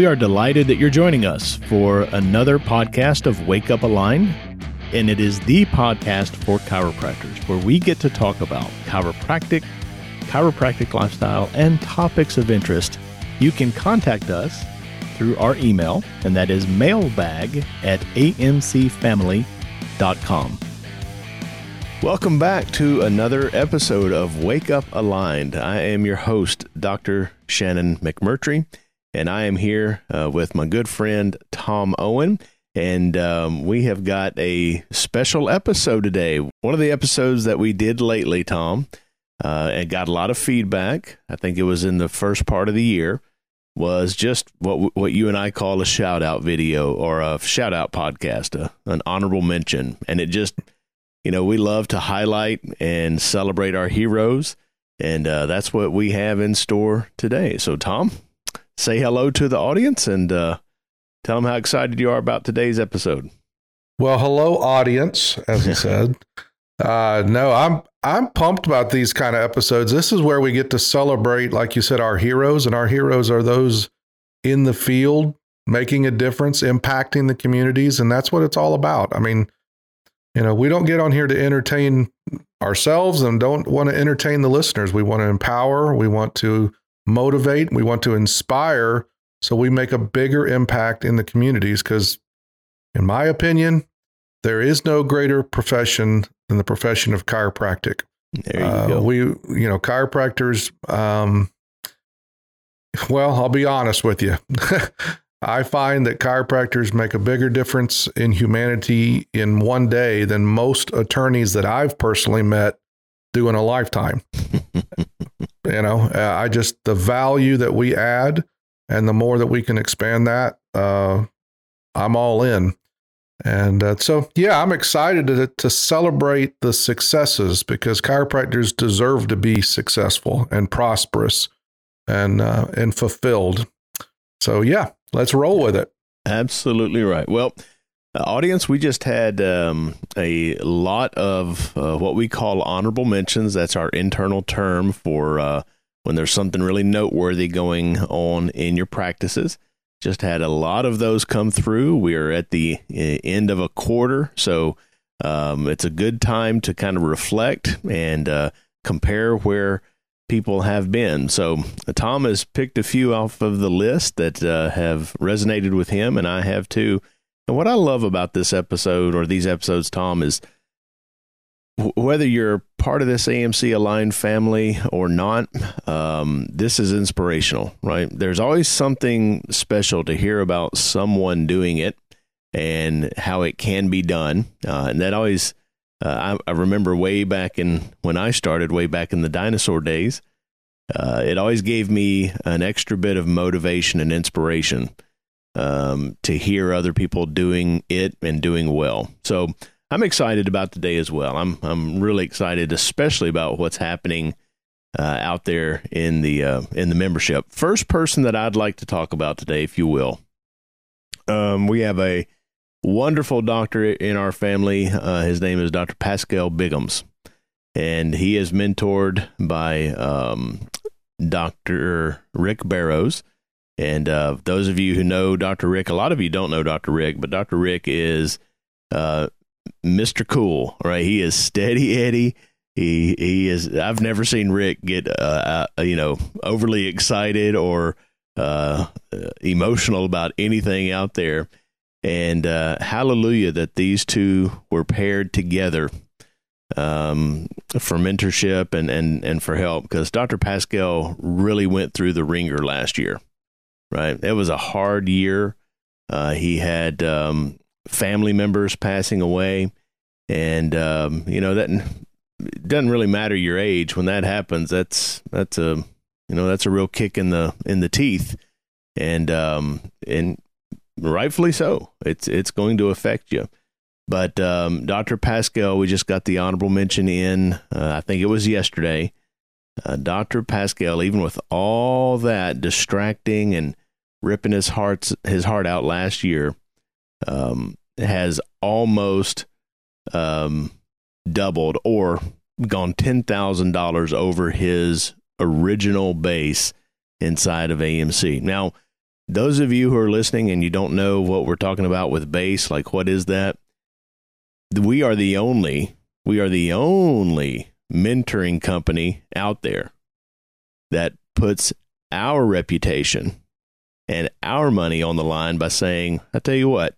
We are delighted that you're joining us for another podcast of Wake Up Aligned. And it is the podcast for chiropractors where we get to talk about chiropractic, chiropractic lifestyle, and topics of interest. You can contact us through our email, and that is mailbag at amcfamily.com. Welcome back to another episode of Wake Up Aligned. I am your host, Dr. Shannon McMurtry, and I am here uh, with my good friend Tom Owen. And um, we have got a special episode today. One of the episodes that we did lately, Tom, uh, and got a lot of feedback. I think it was in the first part of the year. Was just what what you and I call a shout out video or a shout out podcast, a, an honorable mention, and it just you know, we love to highlight and celebrate our heroes, and uh, that's what we have in store today. So, Tom, say hello to the audience and uh, tell them how excited you are about today's episode. Well, hello, audience, as he said. Uh, no, I'm I'm pumped about these kind of episodes. This is where we get to celebrate, like you said, our heroes, and our heroes are those in the field making a difference, impacting the communities, and that's what it's all about. I mean, you know, we don't get on here to entertain ourselves and don't want to entertain the listeners. We want to empower, we want to motivate, we want to inspire so we make a bigger impact in the communities because in my opinion, there is no greater profession than the profession of chiropractic. There you uh, go. We, you know, chiropractors, um, well, I'll be honest with you. I find that chiropractors make a bigger difference in humanity in one day than most attorneys that I've personally met do in a lifetime. you know, uh, I just, the value that we add and the more that we can expand that, uh, I'm all in. And uh, so, yeah, I'm excited to, to celebrate the successes because chiropractors deserve to be successful and prosperous and uh, and fulfilled. So, yeah, let's roll with it. Absolutely right. Well, uh, audience, we just had um, a lot of uh, what we call honorable mentions. That's our internal term for uh, when there's something really noteworthy going on in your practices. Just had a lot of those come through. We are at the uh, end of a quarter, so um, it's a good time to kind of reflect and uh, compare where people have been. So uh, Tom has picked a few off of the list that have resonated with him, and I have too. And what I love about this episode or these episodes, Tom, is whether you're part of this AMC aligned family or not, um, this is inspirational, right? There's always something special to hear about someone doing it and how it can be done. Uh, and that always uh, I, I, remember way back in when I started, way back in the dinosaur days, uh, it always gave me an extra bit of motivation and inspiration um, to hear other people doing it and doing well. So I'm excited about today as well. I'm I'm really excited, especially about what's happening uh, out there in the uh, in the membership. First person that I'd like to talk about today, if you will, um, we have a wonderful doctor in our family. Uh, his name is Dr. Pascal Biggums, and he is mentored by um, Dr. Rick Barrows. And uh, those of you who know Dr. Rick, a lot of you don't know Dr. Rick, but Dr. Rick is uh, Mr. Cool, right? He is steady Eddie. He he is. I've never seen Rick get uh, uh you know overly excited or uh, emotional about anything out there. And uh, hallelujah that these two were paired together um, for mentorship and, and, and for help because Dr. Pascal really went through the ringer last year, right? It was a hard year. Uh, he had um, family members passing away. And, um, you know, that doesn't really matter your age. When that happens, that's, that's a, you know, that's a real kick in the, in the teeth. And, um, and rightfully so. It's it's going to affect you. But um, Dr. Pascal, we just got the honorable mention in. Uh, I think it was yesterday. Uh, Dr. Pascal, even with all that distracting and ripping his heart his heart out last year, um, has almost um, doubled or gone ten thousand dollars over his original base inside of AMC. Now those of you who are listening and you don't know what we're talking about with base, like what is that? We are the only, we are the only mentoring company out there that puts our reputation and our money on the line by saying, I tell you what,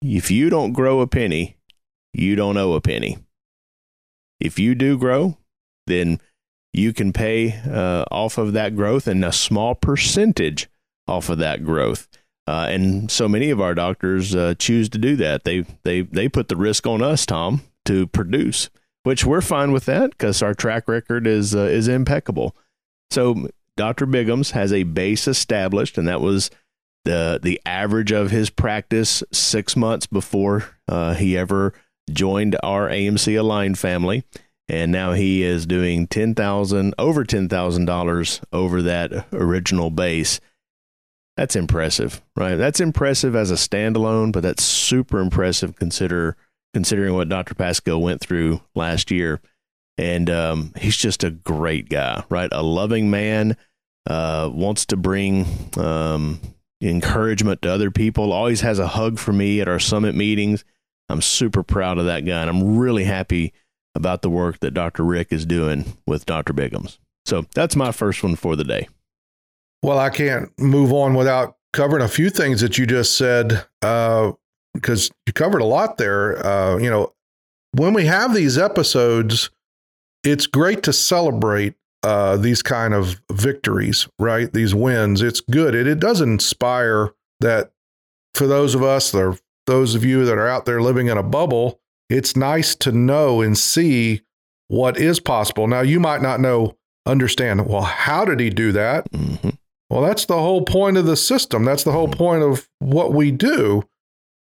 if you don't grow a penny, you don't owe a penny. If you do grow, then you can pay uh, off of that growth and a small percentage off of that growth. Uh, and so many of our doctors uh, choose to do that. They they they put the risk on us, Tom, to produce, which we're fine with that because our track record is uh, is impeccable. So Dr. Biggums has a base established, and that was the the average of his practice six months before uh, he ever joined our AMC Aligned family and now he is doing ten thousand over ten thousand dollars over that original base. That's impressive, right? That's impressive as a standalone, but that's super impressive consider considering what Dr. Pascal went through last year. And um, he's just a great guy, right? A loving man, uh, wants to bring um, encouragement to other people. Always has a hug for me at our summit meetings. I'm super proud of that guy, and I'm really happy about the work that Dr. Rick is doing with Dr. Biggums. So that's my first one for the day. Well, I can't move on without covering a few things that you just said uh, because you covered a lot there. Uh, you know, when we have these episodes, it's great to celebrate uh, these kind of victories, right? These wins. It's good. It, it does inspire that for those of us, or those of you that are out there living in a bubble, it's nice to know and see what is possible. Now, you might not know, understand, well, how did he do that? Mm-hmm. Well, that's the whole point of the system. That's the whole mm-hmm. point of what we do.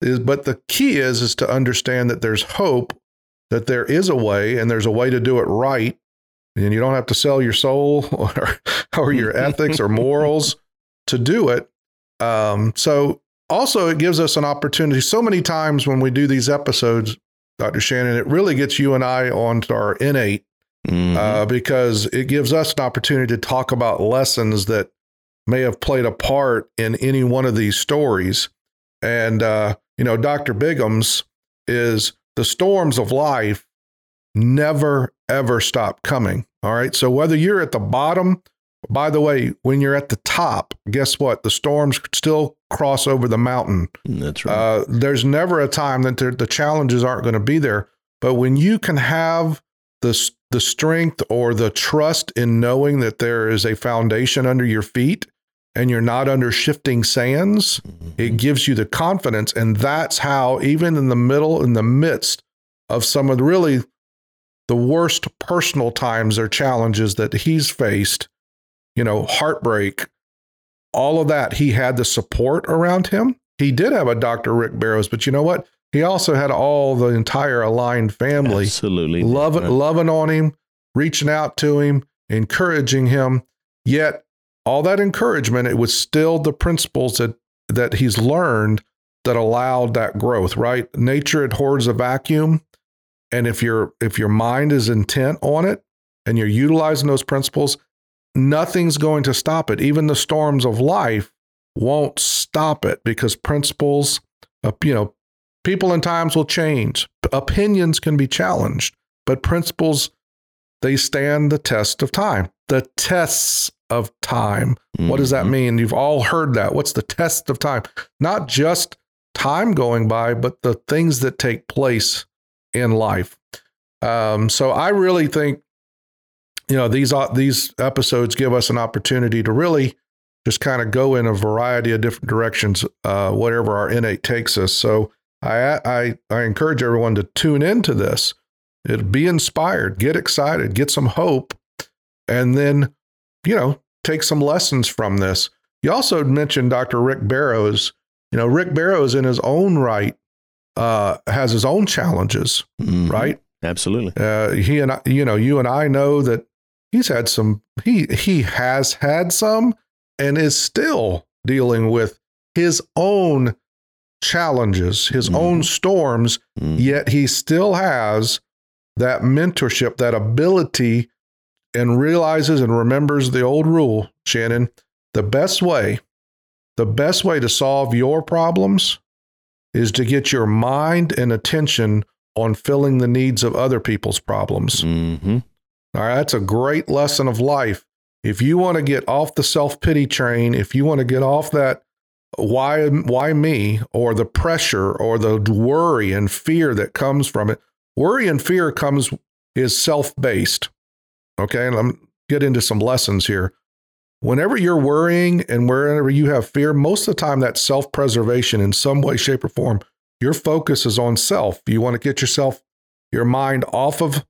Is but the key is is to understand that there's hope, that there is a way, and there's a way to do it right, and you don't have to sell your soul or or your ethics or morals to do it. Um, so also, it gives us an opportunity. So many times when we do these episodes, Dr. Shannon, it really gets you and I onto our innate mm-hmm. uh, because it gives us an opportunity to talk about lessons that may have played a part in any one of these stories. And, uh, you know, Dr. Biggums is the storms of life never, ever stop coming. All right. So whether you're at the bottom by the way, when you're at the top, guess what? The storms still cross over the mountain. That's right. Uh, there's never a time that the challenges aren't going to be there. But when you can have the, the strength or the trust in knowing that there is a foundation under your feet and you're not under shifting sands, mm-hmm. it gives you the confidence. And that's how, even in the middle, in the midst of some of the really the worst personal times or challenges that he's faced, you know, heartbreak, all of that, he had the support around him. He did have a Dr. Rick Barrows, but you know what? He also had all the entire aligned family absolutely loving, loving on him, reaching out to him, encouraging him. Yet all that encouragement, it was still the principles that that he's learned that allowed that growth, right? Nature abhors a vacuum. And if your if your mind is intent on it and you're utilizing those principles, nothing's going to stop it. Even the storms of life won't stop it because principles, you know, people and times will change. Opinions can be challenged, but principles, they stand the test of time. The tests of time. Mm-hmm. What does that mm-hmm. mean? You've all heard that. What's the test of time? Not just time going by, but the things that take place in life. Um, so I really think you know these uh, these episodes give us an opportunity to really just kind of go in a variety of different directions, uh, whatever our innate takes us. So I, I I encourage everyone to tune into this. It be inspired, get excited, get some hope, and then you know take some lessons from this. You also mentioned Dr. Rick Barrows. You know, Rick Barrows in his own right uh, has his own challenges, mm-hmm. right? Absolutely. Uh, he and I, you know, you and I know that he's had some he he has had some and is still dealing with his own challenges, his mm. own storms, mm. yet he still has that mentorship, that ability and realizes and remembers the old rule, Shannon, the best way the best way to solve your problems is to get your mind and attention on filling the needs of other people's problems. Mm-hmm. All right, that's a great lesson of life. If you want to get off the self pity train, if you want to get off that why why me or the pressure or the worry and fear that comes from it, worry and fear comes is self based. Okay, and I'm get into some lessons here. Whenever you're worrying and wherever you have fear, most of the time that's self preservation in some way, shape, or form. Your focus is on self. You want to get yourself, your mind off of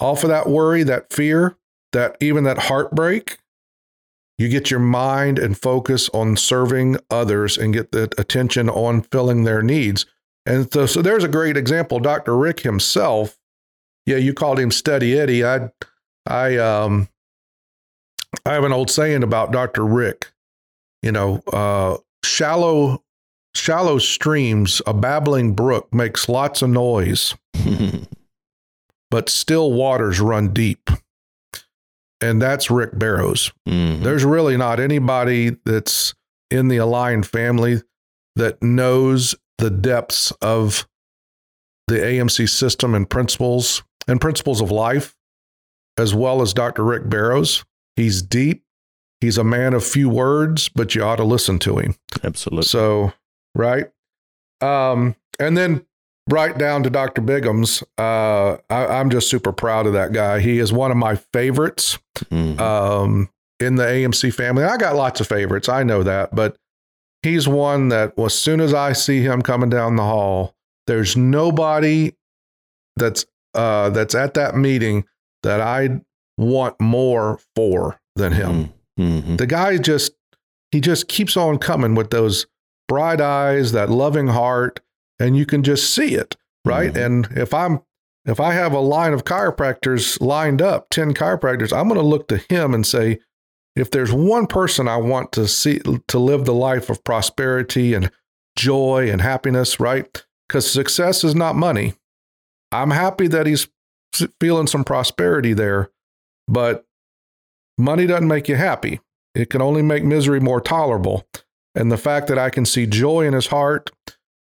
off of that worry, that fear, that even that heartbreak. You get your mind and focus on serving others and get the attention on filling their needs. And so, so there's a great example. Dr. Rick himself, yeah, you called him Steady Eddie. I, I, um, I have an old saying about Dr. Rick. You know, uh, shallow, shallow streams, a babbling brook makes lots of noise, but still waters run deep. And that's Rick Barrows. Mhm. There's really not anybody that's in the Aligned family that knows the depths of the AMC system and principles and principles of life, as well as Dr. Rick Barrows. He's deep. He's a man of few words, but you ought to listen to him. Absolutely. So, right. Um, and then right down to Dr. Biggums. Uh, I, I'm just super proud of that guy. He is one of my favorites Mhm. um, in the AMC family. I got lots of favorites. I know that, but he's one that as soon as I see him coming down the hall, there's nobody that's uh, that's at that meeting that I want more for than him. Mhm. The guy just he just keeps on coming with those bright eyes, that loving heart, and you can just see it, right? Mhm. And if I'm if I have a line of chiropractors lined up, 10 chiropractors, I'm going to look to him and say, if there's one person I want to see to live the life of prosperity and joy and happiness, right? Because success is not money. I'm happy that he's feeling some prosperity there, but money doesn't make you happy. It can only make misery more tolerable. And the fact that I can see joy in his heart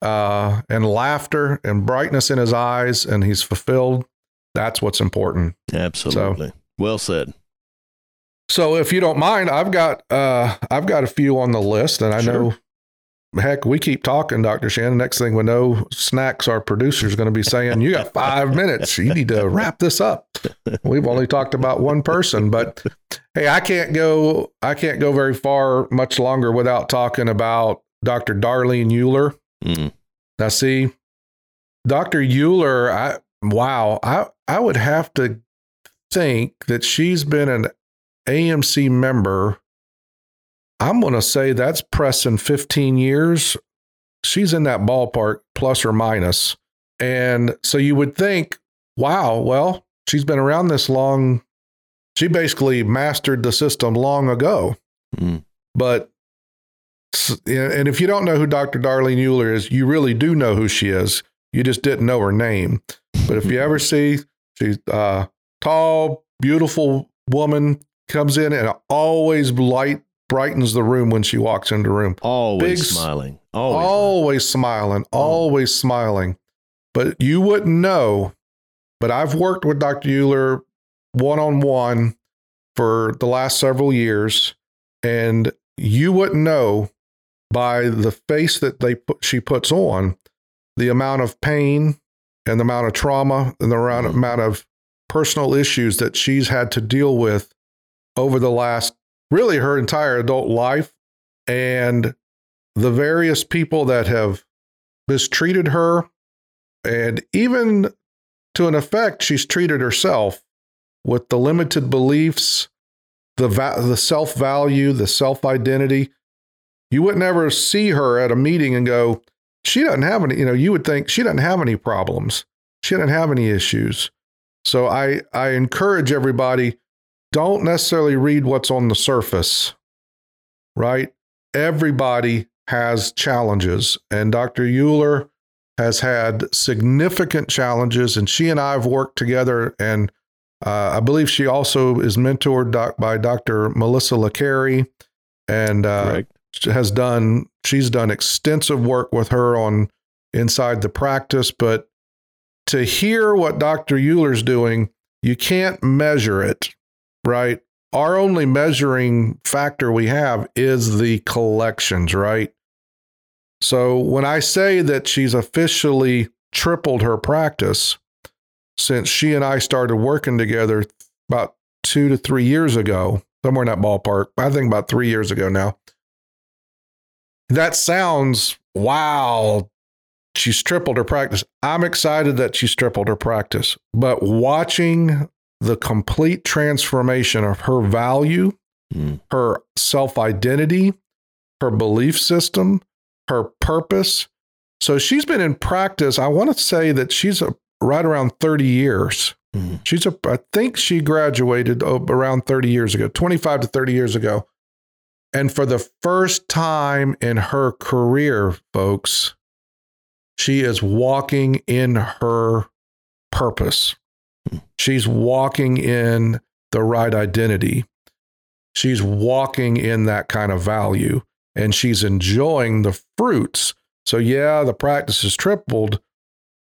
uh, and laughter and brightness in his eyes and he's fulfilled, that's what's important. Absolutely. well said. So if you don't mind, I've got uh, I've got a few on the list, and I Sure. know. Heck, we keep talking, Dr. Shannon. Next thing we know, Snacks, our producer, is going to be saying, You got five minutes. You need to wrap this up. We've only talked about one person, but hey, I can't go I can't go very far much longer without talking about Dr. Darlene Euler. Mm. Now, see, Dr. Euler, I wow, I I would have to think that she's been an AMC member. I'm going to say that's pressing 15 years. She's in that ballpark, plus or minus. And so you would think, wow, well, she's been around this long. She basically mastered the system long ago. Mm. But, and if you don't know who Dr. Darlene Euler is, you really do know who she is. You just didn't know her name. But if you ever see, she's a tall, beautiful woman, comes in and always light brightens the room when she walks into the room. Always Big smiling. Always. Always smiling, always smiling. But you wouldn't know. But I've worked with Dr. Euler one on one for the last several years, and you wouldn't know by the face that they put, she puts on the amount of pain and the amount of trauma and the amount mm-hmm. of personal issues that she's had to deal with over the last really her entire adult life and the various people that have mistreated her. And even to an effect she's treated herself with the limited beliefs the va- the self value the self identity you would never see her at a meeting and go she doesn't have any you know you would think she doesn't have any problems. She doesn't have any issues. So i i encourage everybody don't necessarily read what's on the surface right everybody has challenges and dr euler has had significant challenges and she and i have worked together and uh, i believe she also is mentored doc- by dr melissa licari and uh, has done she's done extensive work with her on inside the practice, but to hear what Dr. Euler's doing, you can't measure it, right? Our only measuring factor we have is the collections, right? So when I say that she's officially tripled her practice since she and I started working together about two to three years ago, somewhere in that ballpark, I think about three years ago now. That sounds wow. She's tripled her practice. I'm excited that she's tripled her practice, but watching the complete transformation of her value, mm. her self identity, her belief system, her purpose. So she's been in practice. I want to say that she's a, right around 30 years. Mm. She's a, I think she graduated around 30 years ago, 25 to 30 years ago. And for the first time in her career, folks, she is walking in her purpose. She's walking in the right identity. She's walking in that kind of value and she's enjoying the fruits. So, yeah, the practice is tripled,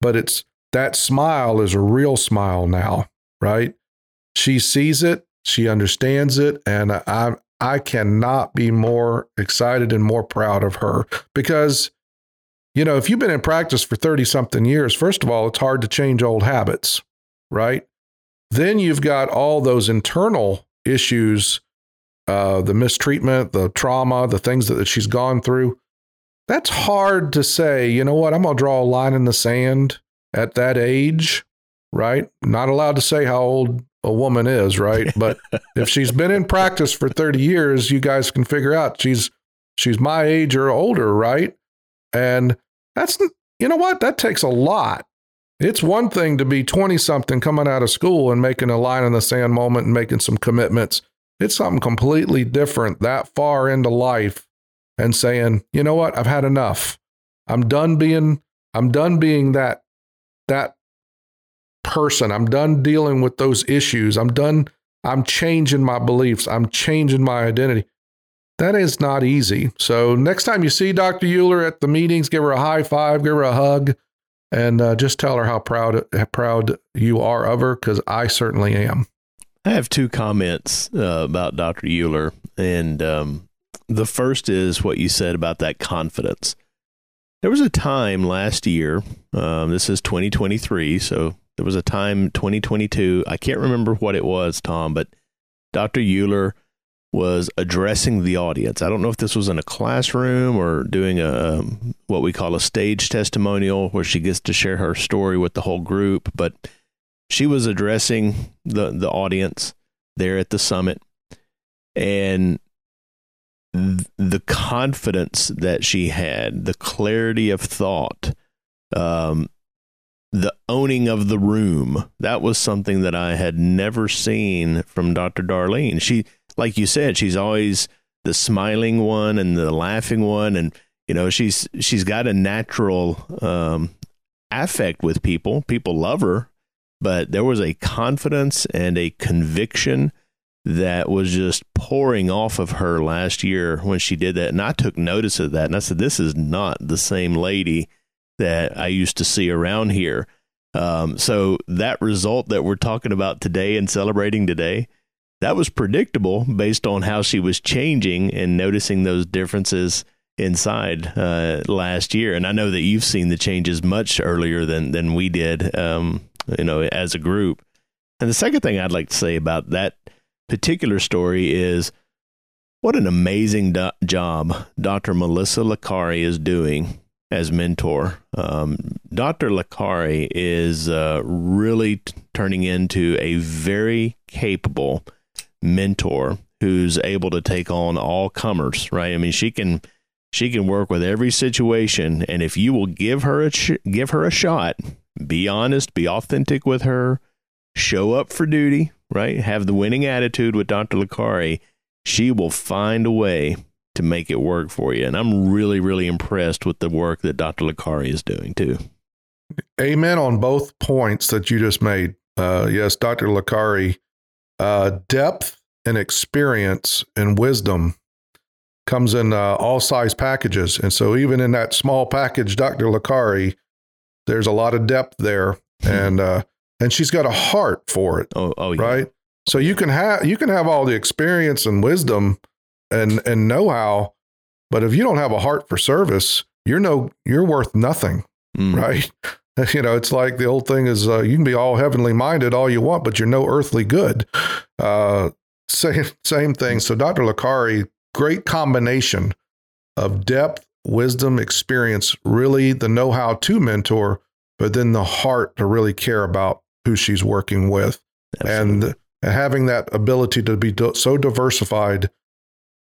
but it's that smile is a real smile now, right? She sees it, she understands it, and I, I cannot be more excited and more proud of her because, you know, if you've been in practice for 30 something years, first of all, it's hard to change old habits, right? Then you've got all those internal issues, uh, the mistreatment, the trauma, the things that she's gone through. That's hard to say, you know what, I'm going to draw a line in the sand at that age, right? Not allowed to say how old a woman is, right? But if she's been in practice for 30 years, you guys can figure out she's she's my age or older, right? And that's you know what? That takes a lot. It's one thing to be 20 something coming out of school and making a line in the sand moment and making some commitments. It's something completely different that far into life and saying, "You know what? I've had enough. I'm done being I'm done being that that person. I'm done dealing with those issues. I'm done. I'm changing my beliefs. I'm changing my identity. That is not easy. So next time you see Dr. Euler at the meetings, give her a high five, give her a hug, and uh, just tell her how proud how proud you are of her because I certainly am. I have two comments uh, about Dr. Euler, and um, the first is what you said about that confidence. There was a time last year. Um, this is 2023, so there was a time 2022. I can't remember what it was, Tom, but Dr. Euler was addressing the audience. I don't know if this was in a classroom or doing a um, what we call a stage testimonial where she gets to share her story with the whole group, but she was addressing the the audience there at the summit and the confidence that she had, the clarity of thought, um, the owning of the room. That was something that I had never seen from Dr. Darlene. She, like you said, she's always the smiling one and the laughing one, and you know she's she's got a natural um, affect with people. People love her, but there was a confidence and a conviction that was just pouring off of her last year when she did that. And I took notice of that. And I said, This is not the same lady that I used to see around here. Um, so that result that we're talking about today and celebrating today, that was predictable based on how she was changing and noticing those differences inside uh, last year. And I know that you've seen the changes much earlier than than we did, um, you know, as a group. And the second thing I'd like to say about that particular story is what an amazing do- job Dr. Melissa Licari is doing as mentor. Um, Dr. Licari is uh, really t- turning into a very capable mentor who's able to take on all comers. Right? I mean, she can she can work with every situation, and if you will give her a ch- give her a shot, be honest, be authentic with her, show up for duty, right? Have the winning attitude with Dr. Licari, she will find a way to make it work for you. And I'm really, really impressed with the work that Dr. Licari is doing too. Amen on both points that you just made. Uh, yes, Dr. Licari, uh, depth and experience and wisdom comes in uh, all size packages. And so even in that small package, Dr. Licari, there's a lot of depth there. And, uh, and she's got a heart for it. Oh, oh yeah. Right. So you can have, you can have all the experience and wisdom and, and know how, but if you don't have a heart for service, you're no, you're worth nothing. Mm. Right. You know, it's like the old thing is uh, you can be all heavenly minded all you want, but you're no earthly good. Uh, same, same thing. So Dr. Licari, great combination of depth, wisdom, experience, really the know how to mentor, but then the heart to really care about who she's working with. Absolutely. And having that ability to be so diversified,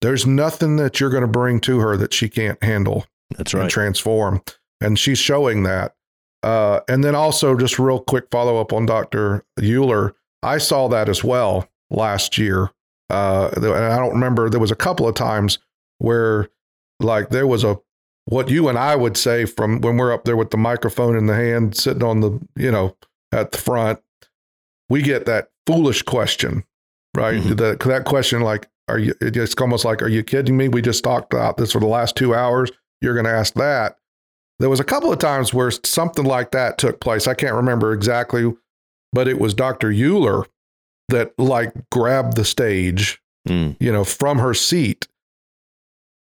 there's nothing that you're going to bring to her that she can't handle That's and right. transform. And she's showing that. Uh, and then also, just real quick follow up on Dr. Euler. I saw that as well last year. Uh, and I don't remember, there was a couple of times where, like, there was a what you and I would say from when we're up there with the microphone in the hand, sitting on the, you know, at the front, we get that foolish question, right? Mhm. That that question, like, are you? It's almost like, are you kidding me? We just talked about this for the last two hours. You're going to ask that. There was a couple of times where something like that took place. I can't remember exactly, but it was Dr. Euler that like grabbed the stage, Mm. you know, from her seat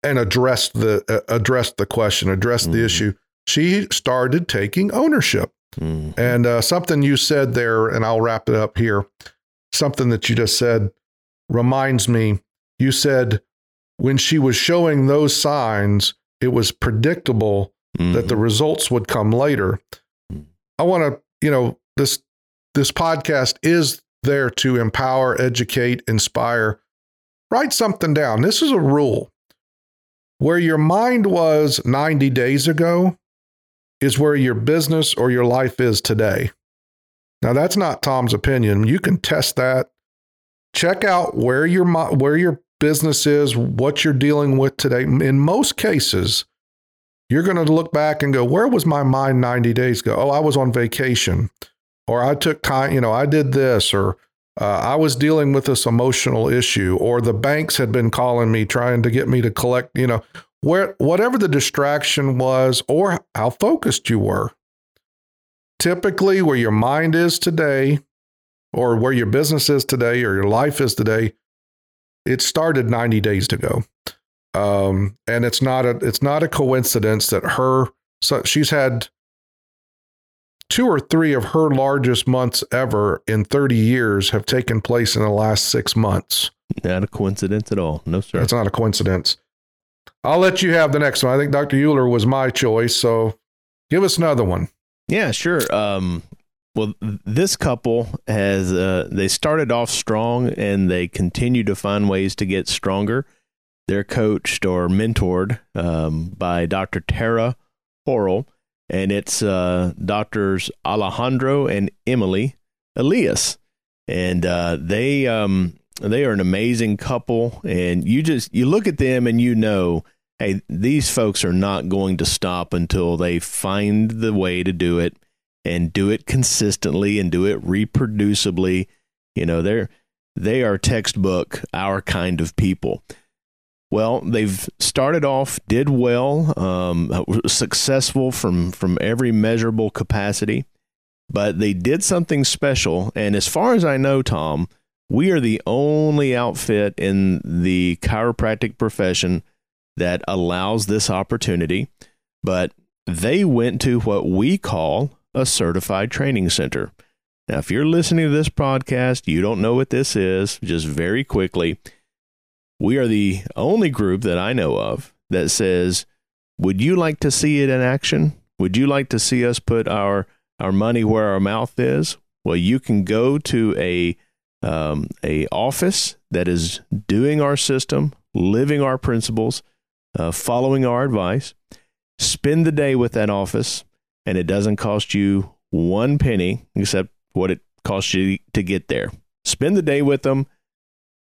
and addressed the uh, addressed the question, addressed the Mhm. issue. She started taking ownership. Mm. And uh, something you said there, and I'll wrap it up here. Something that you just said reminds me. You said when she was showing those signs, it was predictable that the mm-hmm. results would come later. I want to, you know, this this podcast is there to empower, educate, inspire. Write something down. This is a rule. Where your mind was 90 days ago is where your business or your life is today. Now that's not Tom's opinion. You can test that. Check out where your where your business is, what you're dealing with today. In most cases, you're going to look back and go, "Where was my mind 90 days ago? Oh, I was on vacation, or I took time. You know, I did this, or uh, I was dealing with this emotional issue, or the banks had been calling me trying to get me to collect. You know, where whatever the distraction was, or how focused you were. Typically, where your mind is today, or where your business is today, or your life is today, it started 90 days ago um, and it's not a it's not a coincidence that her so she's had two or three of her largest months ever in 30 years have taken place in the last six months. Not a coincidence at all. No, sir. That's not a coincidence. I'll let you have the next one. I think Dr. Euler was my choice, so give us another one. Yeah, sure. Um, well, this couple has uh, they started off strong and they continue to find ways to get stronger. They're coached or mentored um, by Dr. Tara Horrell, and it's uh, doctors Alejandro and Emily Elias, and uh, they um, they are an amazing couple. And you just you look at them and you know, hey, these folks are not going to stop until they find the way to do it and do it consistently and do it reproducibly. You know, they're they are textbook our kind of people. Well, they've started off, did well, um, successful from from every measurable capacity, but they did something special. And as far as I know, Tom, we are the only outfit in the chiropractic profession that allows this opportunity. But they went to what we call a certified training center. Now, if you're listening to this podcast, you don't know what this is, just very quickly, we are the only group that I know of that says, Would you like to see it in action? Would you like to see us put our, our money where our mouth is? Well, you can go to a um, a office that is doing our system, living our principles, uh, following our advice. Spend the day with that office, and it doesn't cost you one penny except what it costs you to get there. Spend the day with them,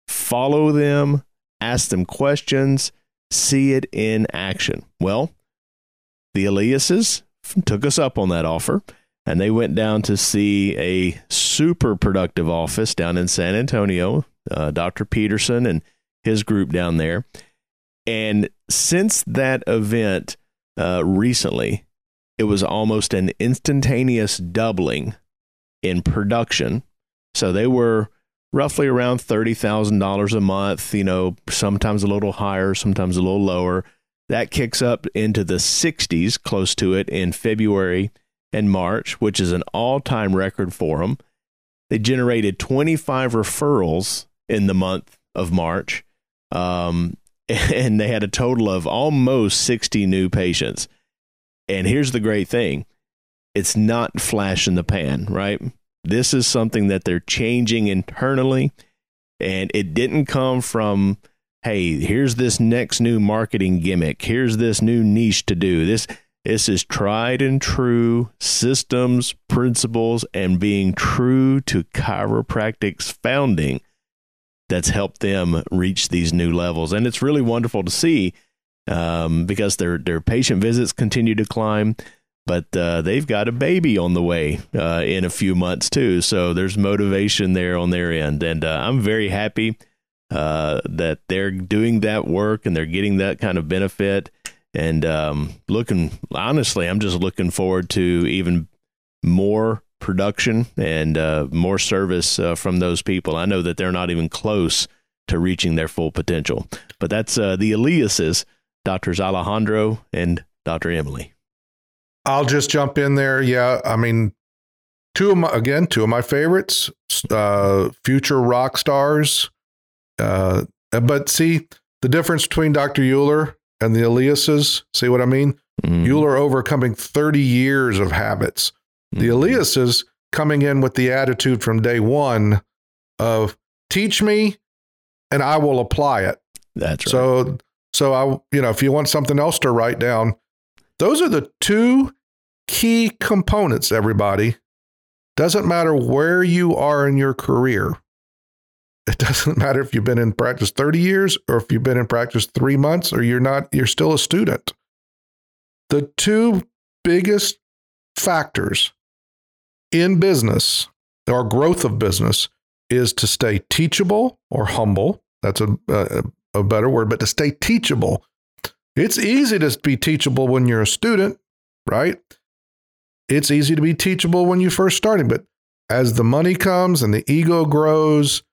follow them, ask them questions, see it in action. Well, the Eliases took us up on that offer, and they went down to see a super productive office down in San Antonio, uh, Dr. Peterson and his group down there. And since that event uh, recently, it was almost an instantaneous doubling in production. So they were roughly around $30,000 a month, you know, sometimes a little higher, sometimes a little lower. That kicks up into the 60s, close to it, in February and March, which is an all time record for them. They generated 25 referrals in the month of March, um, and they had a total of almost 60 new patients. And here's the great thing it's not flash in the pan, right? This is something that they're changing internally, and it didn't come from, hey, here's this next new marketing gimmick, here's this new niche to do. This this is tried and true systems, principles, and being true to chiropractic's founding that's helped them reach these new levels. And it's really wonderful to see um, because their their patient visits continue to climb, but uh, they've got a baby on the way uh, in a few months too. So there's motivation there on their end, and uh, I'm very happy uh, that they're doing that work and they're getting that kind of benefit and um, looking honestly, I'm just looking forward to even more production and uh, more service uh, from those people. I know that they're not even close to reaching their full potential, but that's the Eliases, Doctors Alejandro and Dr. Emily. I'll just jump in there. Yeah, I mean, two of my again, two of my favorites, uh, future rock stars. Uh, but see the difference between Dr. Euler and the Eliases. See what I mean? Mm. Euler overcoming 30 years of habits. Mm. The Eliases coming in with the attitude from day one of teach me and I will apply it. That's right. So, so I, you know, if you want something else to write down, those are the two key components, everybody. Doesn't matter where you are in your career. It doesn't matter if you've been in practice 30 years or if you've been in practice three months or you're not, you're still a student. The two biggest factors in business or growth of business is to stay teachable or humble. That's a, a, a better word, but to stay teachable. It's easy to be teachable when you're a student, right? It's easy to be teachable when you first starting, but as the money comes and the ego grows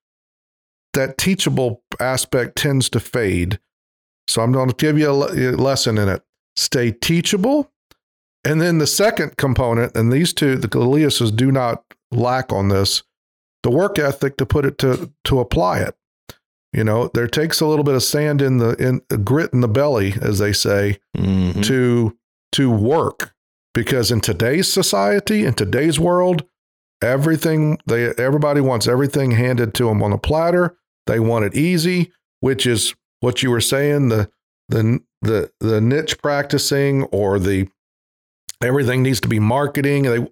that teachable aspect tends to fade. So I'm going to give you a lesson in it. Stay teachable. And then the second component, and these two, the Eliases do not lack on this, the work ethic to put it to to apply it. You know, there takes a little bit of sand in the in grit in the belly, as they say, mm-hmm. to to work. Because in today's society, in today's world, everything they everybody wants everything handed to them on a platter they want it easy, which is what you were saying the the the the niche practicing or the everything needs to be marketing. They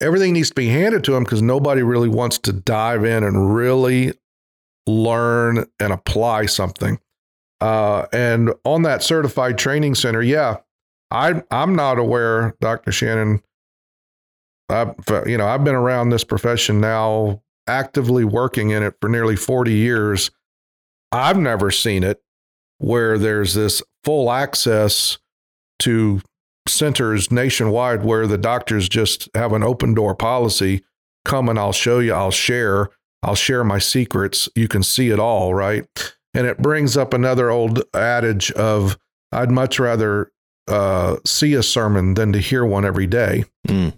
everything needs to be handed to them because nobody really wants to dive in and really learn and apply something. Uh, and on that certified training center, yeah, I I'm not aware, Dr. Shannon. I, you know, I've been around this profession now actively working in it for nearly 40 years, I've never seen it where there's this full access to centers nationwide where the doctors just have an open door policy. Come and I'll show you, I'll share, I'll share my secrets. You can see it all, right? And it brings up another old adage of I'd much rather uh, see a sermon than to hear one every day. Mm.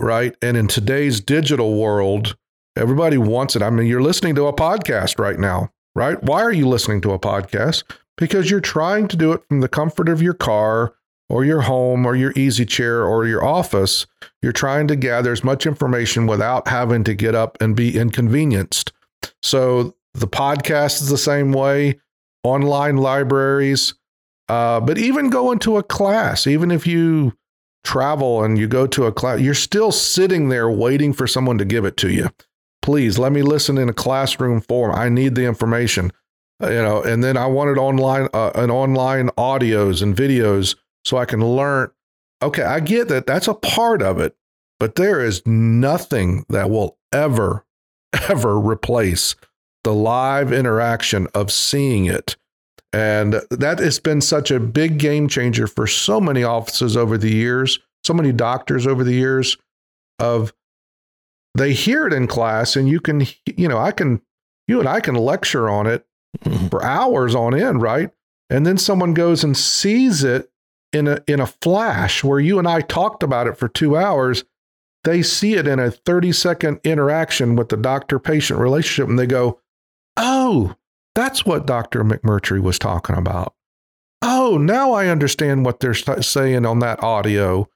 Right. And in today's digital world, Everybody wants it. I mean, you're listening to a podcast right now, right? Why are you listening to a podcast? Because you're trying to do it from the comfort of your car or your home or your easy chair or your office. You're trying to gather as much information without having to get up and be inconvenienced. So the podcast is the same way, online libraries, uh, but even going to a class, even if you travel and you go to a class, you're still sitting there waiting for someone to give it to you please let me listen in a classroom form. I need the information, uh, you know, and then I wanted online, uh, an online audios and videos so I can learn. Okay, I get that that's a part of it, but there is nothing that will ever, ever replace the live interaction of seeing it And that has been such a big game changer for so many offices over the years, so many doctors over the years of they hear it in class and you can you know, I can you and I can lecture on it mm-hmm. for hours on end, right? And then someone goes and sees it in a in a flash where you and I talked about it for 2 hours. They see it in a 30 second interaction with the doctor patient relationship and they go, "Oh, that's what Dr. McMurtry was talking about." Oh, now I understand what they're saying on that audio.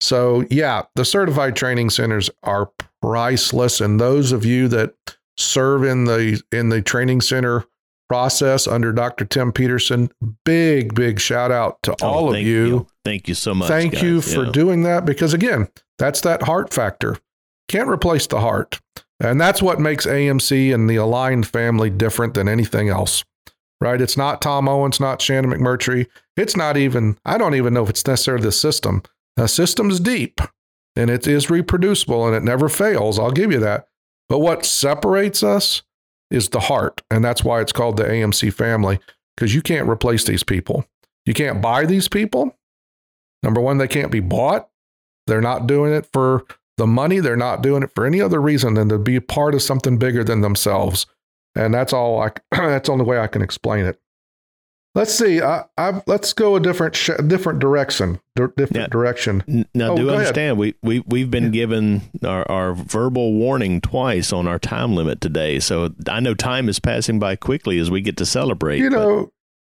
So, yeah, the certified training centers are priceless and those of you that serve in the in the training center process under Dr. Tim Peterson. Big, big shout out to Oh, all of thank you. Thank you so much. Thank guys. you for Yeah. doing that because, again, that's that heart factor. Can't replace the heart. And that's what makes AMC and the Aligned family different than anything else, right? It's not Tom Owens, not Shannon McMurtry. It's not even, I don't even know if it's necessarily the system. The system's deep and it is reproducible and it never fails. I'll give you that. But what separates us is the heart. And that's why it's called the AMC family because you can't replace these people. You can't buy these people. Number one, they can't be bought. They're not doing it for the money. They're not doing it for any other reason than to be part of something bigger than themselves. And that's all I, that's the only way I can explain it. Let's see. I, I let's go a different, sh- different direction, di- different Yeah. direction. Now, Oh, do go ahead. understand we we we've been given our, our verbal warning twice on our time limit today, so I know time is passing by quickly as we get to celebrate. You know,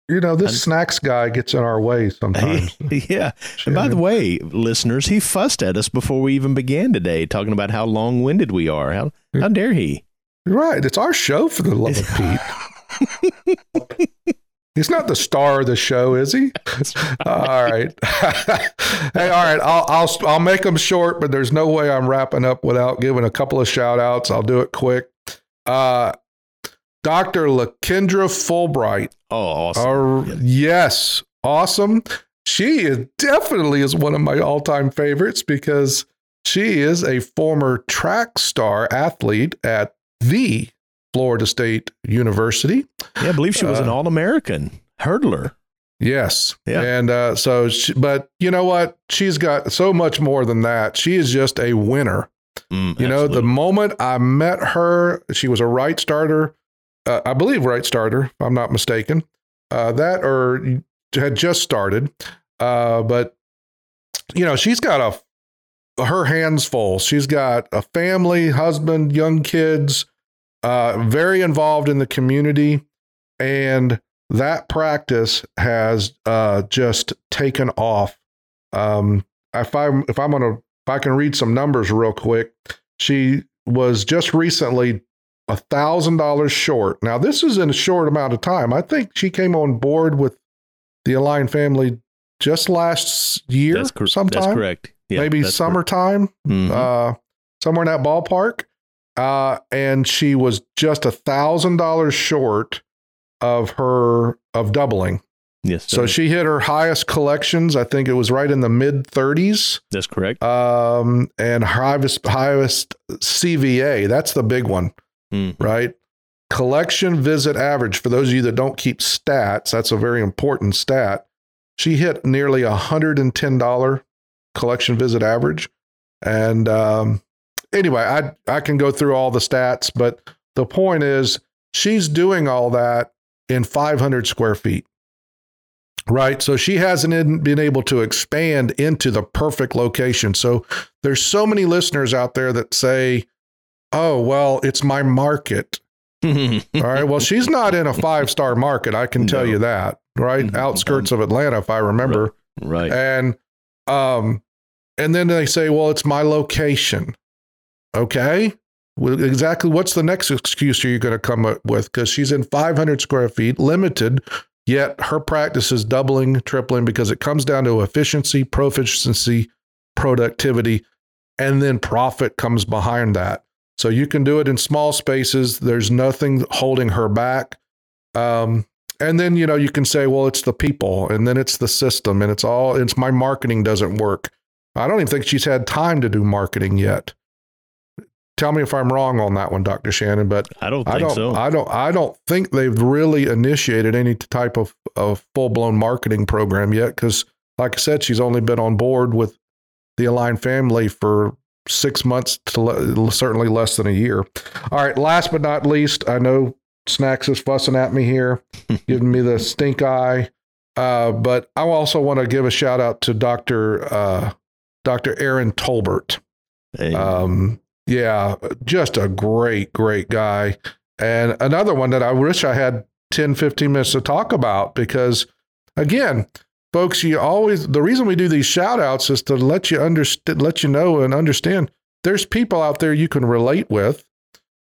you know, this I'm- snacks guy gets in our way sometimes. yeah. And by the way, listeners, he fussed at us before we even began today, talking about how long winded we are. How how dare he? right, it's our show for the love of Pete. He's not the star of the show, is he? all right. hey, all right. I'll I'll I'll make them short, but there's no way I'm wrapping up without giving a couple of shout outs. I'll do it quick. Uh, Dr. Lakendra Fulbright. Oh, awesome. Our, Yes. yes, awesome. She is definitely is one of my all-time favorites because she is a former track star athlete at the Florida State University. yeah, I believe she was an uh, All American hurdler. Yes. Yeah. And uh, so, she, but you know what? She's got so much more than that. She is just a winner. Mm, You know, the moment I met her, she was a right starter. Uh, I believe right starter, if I'm not mistaken. Uh, that or had just started. Uh, but, you know, she's got a her hands full. She's got a family, husband, young kids, uh, very involved in the community. And that practice has uh, just taken off. Um, if I'm if I'm gonna if I can read some numbers real quick, she was just recently a thousand dollars short. Now this is in a short amount of time. I think she came on board with the Aligned family just last year, that's, cor- sometime, that's correct. Yeah, maybe that's summertime. Mhm. uh, somewhere in that ballpark. Uh, and she was just a thousand dollars short of her of doubling. yes, So she hit her highest collections. I think it was right in the mid 30s. that's correct. Um, and highest highest CVA. That's the big one, Mm. right? Collection visit average. For those of you that don't keep stats, that's a very important stat. She hit nearly a hundred and ten dollar collection visit average. And um, anyway, I I can go through all the stats, but the point is she's doing all that in 500 square feet. Right. So she hasn't been able to expand into the perfect location. So there's so many listeners out there that say, oh, well, it's my market. All right. Well, she's not in a five star market. I can tell No. you that. Right. Mhm. Outskirts of Atlanta, if I remember. right. And um, and then they say, well, it's my location. Okay. Well, exactly what's the next excuse are you going to come up with? Because she's in 500 square feet, limited, yet her practice is doubling, tripling because it comes down to efficiency, proficiency, productivity, and then profit comes behind that. So you can do it in small spaces. There's nothing holding her back. Um, and then you know you can say, well, it's the people, and then it's the system, and it's all. It's my marketing doesn't work. I don't even think she's had time to do marketing yet. tell me if I'm wrong on that one, Dr. Shannon, but I don't think I don't, so. I don't, I don't think they've really initiated any type of, of full blown marketing program yet. Because, like I said, she's only been on board with the Aligned family for six months to le- certainly less than a year. All right. Last but not least, I know Snacks is fussing at me here, giving me the stink eye. Uh, but I also want to give a shout out to Dr. Uh, Dr. Aaron Tolbert. Hey, Um, yeah, just a great, great guy. And another one that I wish I had 10, 15 minutes to talk about because, again, folks, you always, the reason we do these shout outs is to let you understand, let you know and understand there's people out there you can relate with.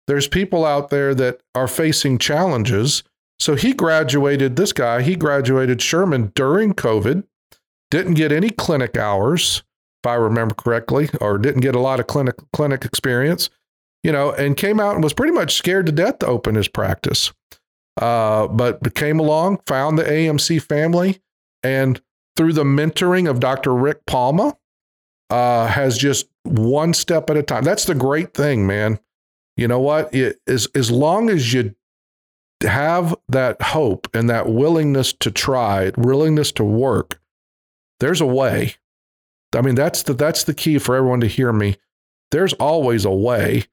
There's people out there that are facing challenges. So he graduated, this guy, he graduated Sherman during COVID, didn't get any clinic hours if I remember correctly, or didn't get a lot of clinic clinic experience, you know, and came out and was pretty much scared to death to open his practice. Uh, but came along, found the AMC family, and through the mentoring of Dr. Rick Palma, uh, has just one step at a time. That's the great thing, man. You know what? It, as as long as you have that hope and that willingness to try, willingness to work, there's a way. I mean, that's the that's the key for everyone to hear me. There's always a way.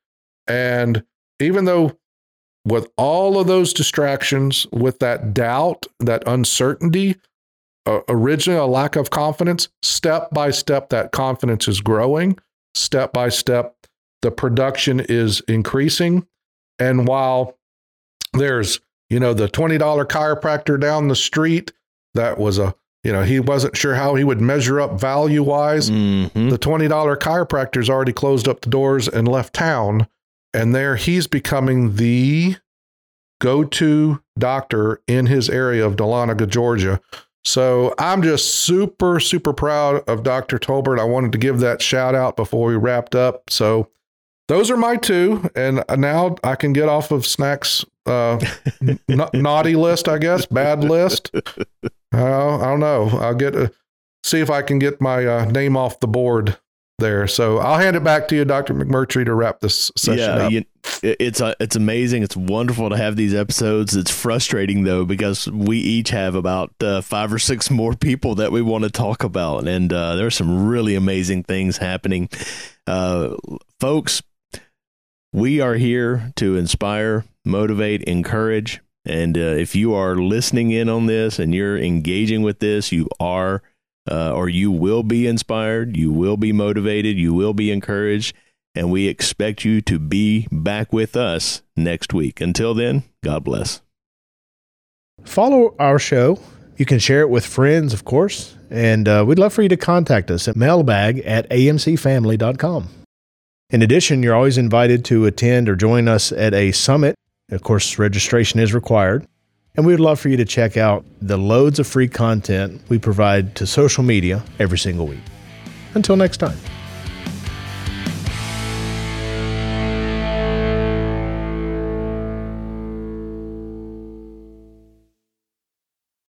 And even though with all of those distractions, with that doubt, that uncertainty, uh, originally a lack of confidence, step by step, that confidence is growing. Step by step, the production is increasing. And while there's, you know, the $20 chiropractor down the street, that was a, you know, he wasn't sure how he would measure up value wise. mhm. The $20 chiropractor's already closed up the doors and left town. And there he's becoming the go to doctor in his area of Dahlonega, Georgia. So I'm just super, super proud of Dr. Tolbert. I wanted to give that shout out before we wrapped up. So those are my two. And now I can get off of Snacks' uh, n- naughty list, I guess, bad list. Uh, I don't know. I'll get a, see if I can get my uh, name off the board there. So I'll hand it back to you, Dr. McMurtry, to wrap this session yeah, up. you, it's uh, it's amazing. It's wonderful to have these episodes. It's frustrating though because we each have about uh, five or six more people that we want to talk about, and uh, there's some really amazing things happening, uh, folks. We are here to inspire, motivate, encourage, and uh, if you are listening in on this and you're engaging with this, you are. Uh, or you will be inspired, you will be motivated, you will be encouraged, and we expect you to be back with us next week. Until then, God bless. Follow our show. You can share it with friends, of course, and uh, we'd love for you to contact us at mailbag at amcfamily.com. In addition, you're always invited to attend or join us at a summit. Of course, registration is required. And we would love for you to check out the loads of free content we provide to social media every single week. Until next time.